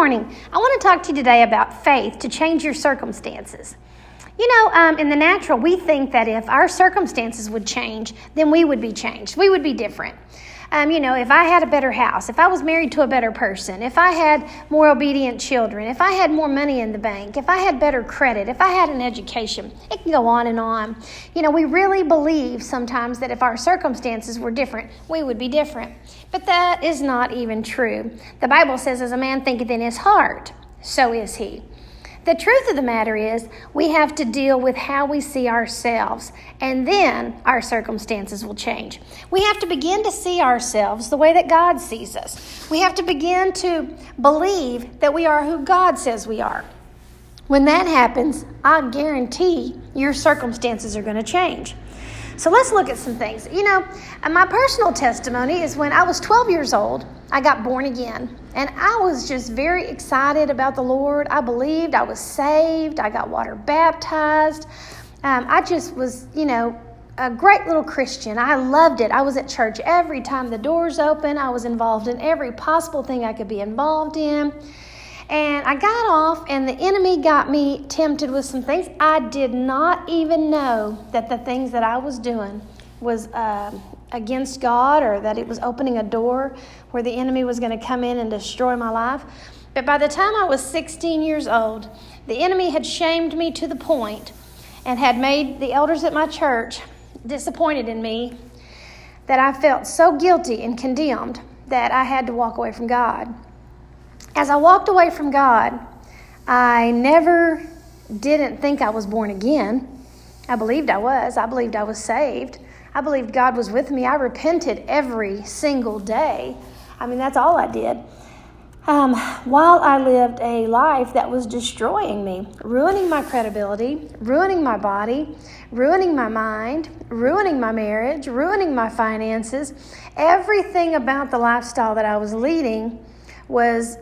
morning. I want to talk to you today about faith to change your circumstances. You know, um, in the natural, we think that if our circumstances would change, then we would be changed. We would be different. Um, you know, if I had a better house, if I was married to a better person, if I had more obedient children, if I had more money in the bank, if I had better credit, if I had an education, it can go on and on. You know, we really believe sometimes that if our circumstances were different, we would be different. But that is not even true. The Bible says, as a man thinketh in his heart, so is he. The truth of the matter is, we have to deal with how we see ourselves, and then our circumstances will change. We have to begin to see ourselves the way that God sees us. We have to begin to believe that we are who God says we are. When that happens, I guarantee your circumstances are going to change. So let's look at some things. You know, my personal testimony is when I was 12 years old, I got born again. And I was just very excited about the Lord. I believed I was saved, I got water baptized. Um, I just was, you know, a great little Christian. I loved it. I was at church every time the doors open. I was involved in every possible thing I could be involved in. And I got off, and the enemy got me tempted with some things. I did not even know that the things that I was doing was uh, against God or that it was opening a door where the enemy was going to come in and destroy my life. But by the time I was 16 years old, the enemy had shamed me to the point and had made the elders at my church disappointed in me that I felt so guilty and condemned that I had to walk away from God as I walked away from God, I never didn't think I was born again. I believed I was. I believed I was saved. I believed God was with me. I repented every single day. I mean, that's all I did. Um, while I lived a life that was destroying me, ruining my credibility, ruining my body, ruining my mind, ruining my marriage, ruining my finances, everything about the lifestyle that I was leading was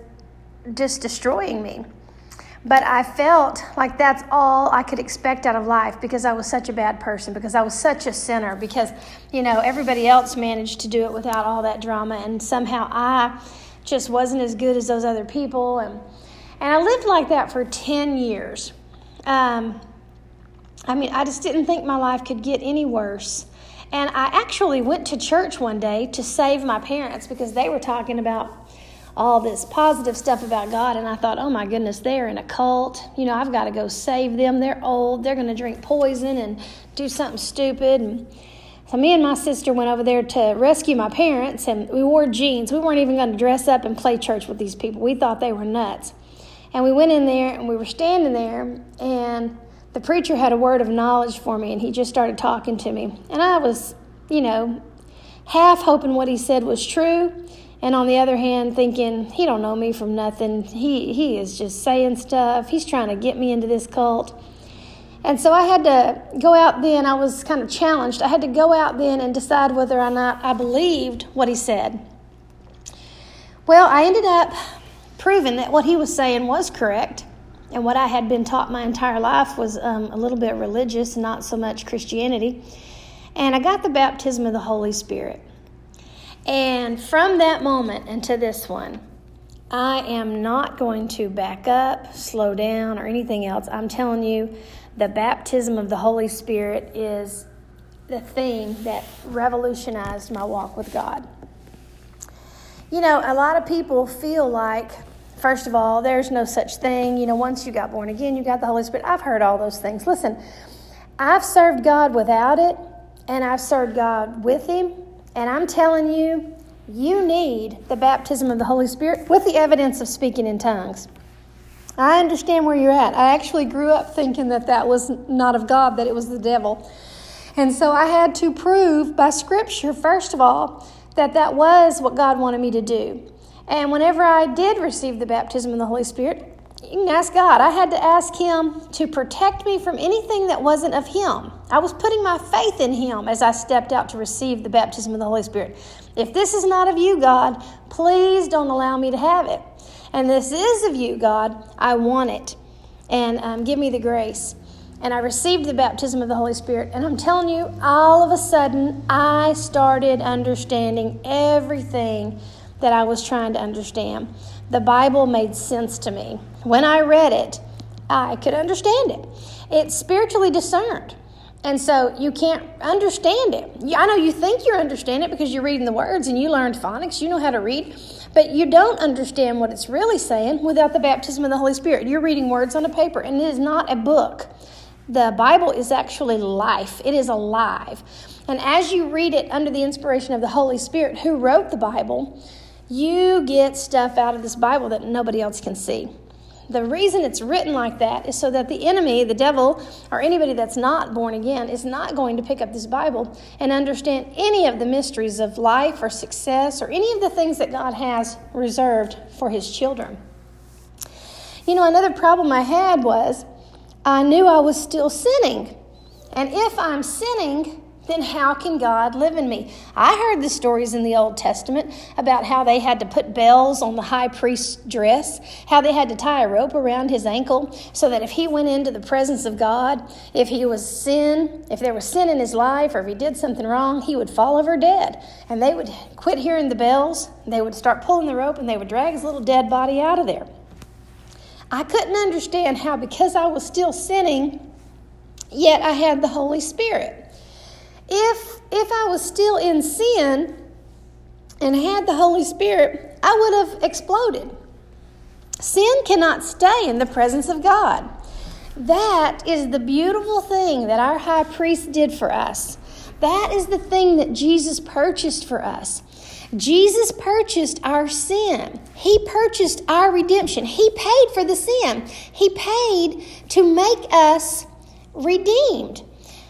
just destroying me. But I felt like that's all I could expect out of life because I was such a bad person, because I was such a sinner, because, you know, everybody else managed to do it without all that drama, and somehow I just wasn't as good as those other people. And, and I lived like that for 10 years. Um, I mean, I just didn't think my life could get any worse. And I actually went to church one day to save my parents because they were talking about all this positive stuff about God, and I thought, oh my goodness, they're in a cult. You know, I've got to go save them. They're old. They're going to drink poison and do something stupid. And so me and my sister went over there to rescue my parents, and we wore jeans. We weren't even going to dress up and play church with these people. We thought they were nuts. And we went in there, and we were standing there, and the preacher had a word of knowledge for me, and he just started talking to me. And I was, you know, half hoping what he said was true and on the other hand thinking he don't know me from nothing. He he is just saying stuff. He's trying to get me into this cult. And so i had to go out then. I was kind of challenged. I had to go out then and decide whether or not i believed what he said. Well i ended up proving that what he was saying was correct and what i had been taught my entire life was um, a little bit religious not so much christianity. And i got the baptism of the holy spirit and from that moment into this one, I am not going to back up, slow down, or anything else. I'm telling you, the baptism of the Holy Spirit is the thing that revolutionized my walk with God. You know, a lot of people feel like, first of all, there's no such thing. You know, once you got born again, you got the Holy Spirit. I've heard all those things. Listen, I've served God without it, and I've served God with Him, and I'm telling you, you need the baptism of the Holy Spirit with the evidence of speaking in tongues. I understand where you're at. I actually grew up thinking that that was not of God, that it was the devil. And so I had to prove by Scripture, first of all, that that was what God wanted me to do. And whenever I did receive the baptism of the Holy Spirit, you can ask God. I had to ask Him to protect me from anything that wasn't of Him. I was putting my faith in Him as I stepped out to receive the baptism of the Holy Spirit. If this is not of you, God, please don't allow me to have it. And this is of you, God. I want it. And um, give me the grace. And I received the baptism of the Holy Spirit. And I'm telling you, all of a sudden, I started understanding everything that I was trying to understand. the Bible made sense to me. When I read it, I could understand it. It's spiritually discerned. And so you can't understand it. I know you think you understand it because you're reading the words and you learned phonics, you know how to read, but you don't understand what it's really saying without the baptism of the Holy Spirit. You're reading words on a paper, and it is not a book. The Bible is actually life, it is alive. And as you read it under the inspiration of the Holy Spirit, who wrote the Bible, you get stuff out of this Bible that nobody else can see. The reason it's written like that is so that the enemy, the devil, or anybody that's not born again, is not going to pick up this Bible and understand any of the mysteries of life or success or any of the things that God has reserved for his children. You know, another problem I had was I knew I was still sinning. And if I'm sinning, then how can God live in me? I heard the stories in the Old Testament about how they had to put bells on the high priest's dress, how they had to tie a rope around his ankle so that if he went into the presence of God, if he was sin, if there was sin in his life, or if he did something wrong, he would fall over dead. And they would quit hearing the bells, they would start pulling the rope, and they would drag his little dead body out of there. I couldn't understand how, because I was still sinning, yet I had the Holy Spirit. If, if I was still in sin and had the Holy Spirit, I would have exploded. Sin cannot stay in the presence of God. That is the beautiful thing that our high priest did for us. That is the thing that Jesus purchased for us. Jesus purchased our sin. He purchased our redemption. He paid for the sin. He paid to make us redeemed.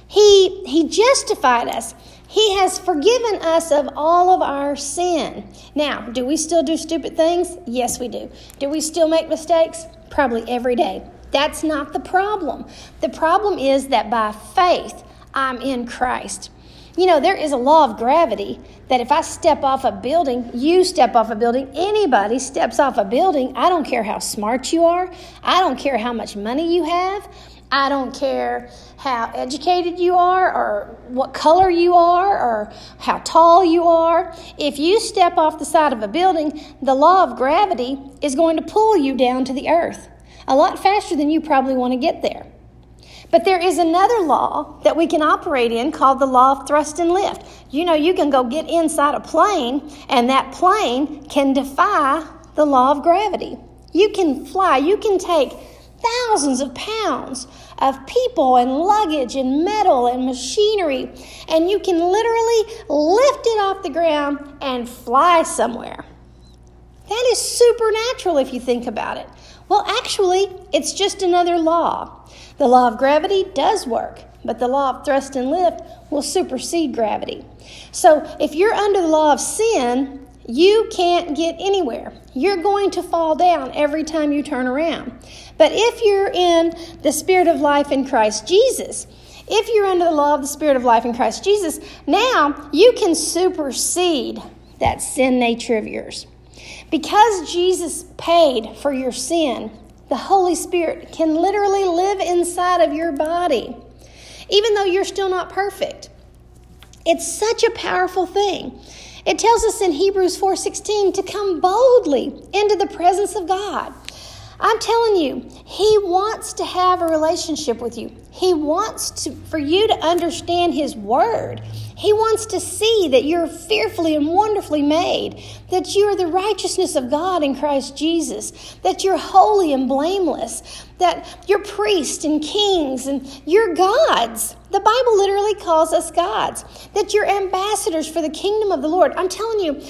He, justified us. He has forgiven us of all of our sin. Now, do we still do stupid things? Yes, we do. Do we still make mistakes? Probably every day. That's not the problem. The problem is that by faith, I'm in Christ. You know, there is a law of gravity that if I step off a building, you step off a building, anybody steps off a building, I don't care how smart you are, I don't care how much money you have, I don't care how educated you are or what color you are or how tall you are. If you step off the side of a building, the law of gravity is going to pull you down to the earth a lot faster than you probably want to get there. But there is another law that we can operate in called the law of thrust and lift. You know, you can go get inside a plane, and that plane can defy the law of gravity. You can fly, you can take thousands of pounds of people and luggage and metal and machinery, and you can literally lift it off the ground and fly somewhere. That is supernatural if you think about it. Well, actually, it's just another law. The law of gravity does work, but the law of thrust and lift will supersede gravity. So if you're under the law of sin, you can't get anywhere. You're going to fall down every time you turn around. But if you're in the spirit of life in Christ Jesus, if you're under the law of the spirit of life in Christ Jesus, now you can supersede that sin nature of yours. Because Jesus paid for your sin, the Holy Spirit can literally live inside of your body, even though you're still not perfect. It's such a powerful thing. It tells us in Hebrews 4:16 to come boldly into the presence of God. I'm telling you, he wants to have a relationship with you. He wants to for you to understand his word. He wants to see that you're fearfully and wonderfully made, that you are the righteousness of God in Christ Jesus, that you're holy and blameless, that you're priests and kings and you're gods. The Bible literally calls us gods, that you're ambassadors for the kingdom of the Lord. I'm telling you,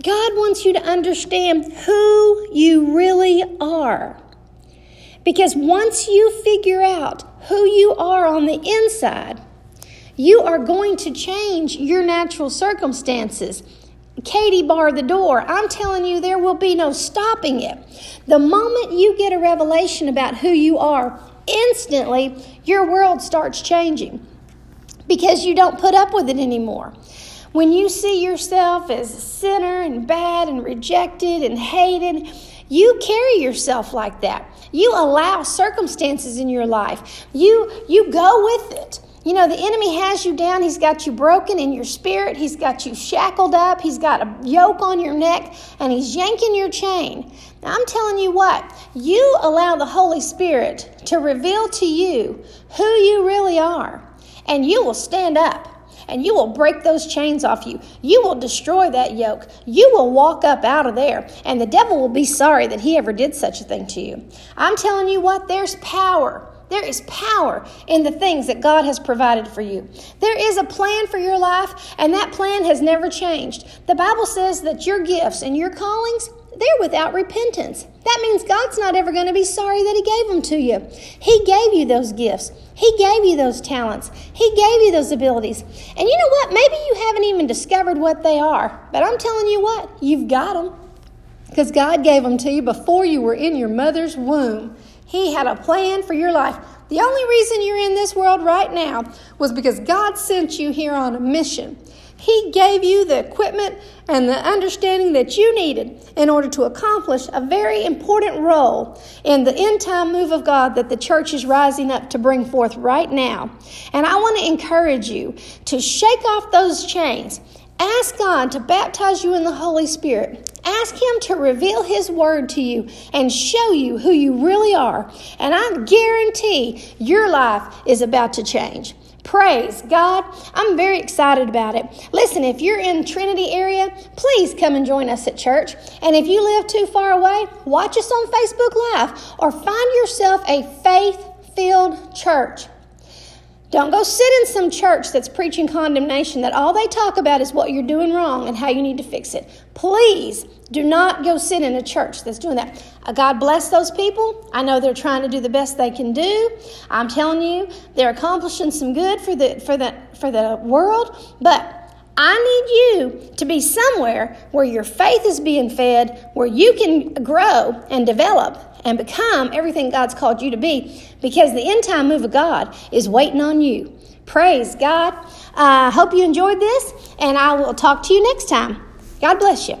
God wants you to understand who you really are. Because once you figure out who you are on the inside, you are going to change your natural circumstances. Katie barred the door. I'm telling you, there will be no stopping it. The moment you get a revelation about who you are, instantly your world starts changing because you don't put up with it anymore. When you see yourself as a sinner and bad and rejected and hated, you carry yourself like that. You allow circumstances in your life. You you go with it. You know, the enemy has you down. He's got you broken in your spirit. He's got you shackled up. He's got a yoke on your neck and he's yanking your chain. Now, I'm telling you what, you allow the Holy Spirit to reveal to you who you really are, and you will stand up and you will break those chains off you. You will destroy that yoke. You will walk up out of there, and the devil will be sorry that he ever did such a thing to you. I'm telling you what, there's power. There is power in the things that God has provided for you. There is a plan for your life, and that plan has never changed. The Bible says that your gifts and your callings, they're without repentance. That means God's not ever going to be sorry that He gave them to you. He gave you those gifts, He gave you those talents, He gave you those abilities. And you know what? Maybe you haven't even discovered what they are, but I'm telling you what, you've got them. Because God gave them to you before you were in your mother's womb. He had a plan for your life. The only reason you're in this world right now was because God sent you here on a mission. He gave you the equipment and the understanding that you needed in order to accomplish a very important role in the end time move of God that the church is rising up to bring forth right now. And I want to encourage you to shake off those chains. Ask God to baptize you in the Holy Spirit. Ask Him to reveal His Word to you and show you who you really are. And I guarantee your life is about to change. Praise God. I'm very excited about it. Listen, if you're in Trinity area, please come and join us at church. And if you live too far away, watch us on Facebook Live or find yourself a faith filled church. Don't go sit in some church that's preaching condemnation that all they talk about is what you're doing wrong and how you need to fix it. Please do not go sit in a church that's doing that. Uh, God bless those people. I know they're trying to do the best they can do. I'm telling you, they're accomplishing some good for the for the for the world, but I need you to be somewhere where your faith is being fed, where you can grow and develop and become everything God's called you to be, because the end time move of God is waiting on you. Praise God. I uh, hope you enjoyed this, and I will talk to you next time. God bless you.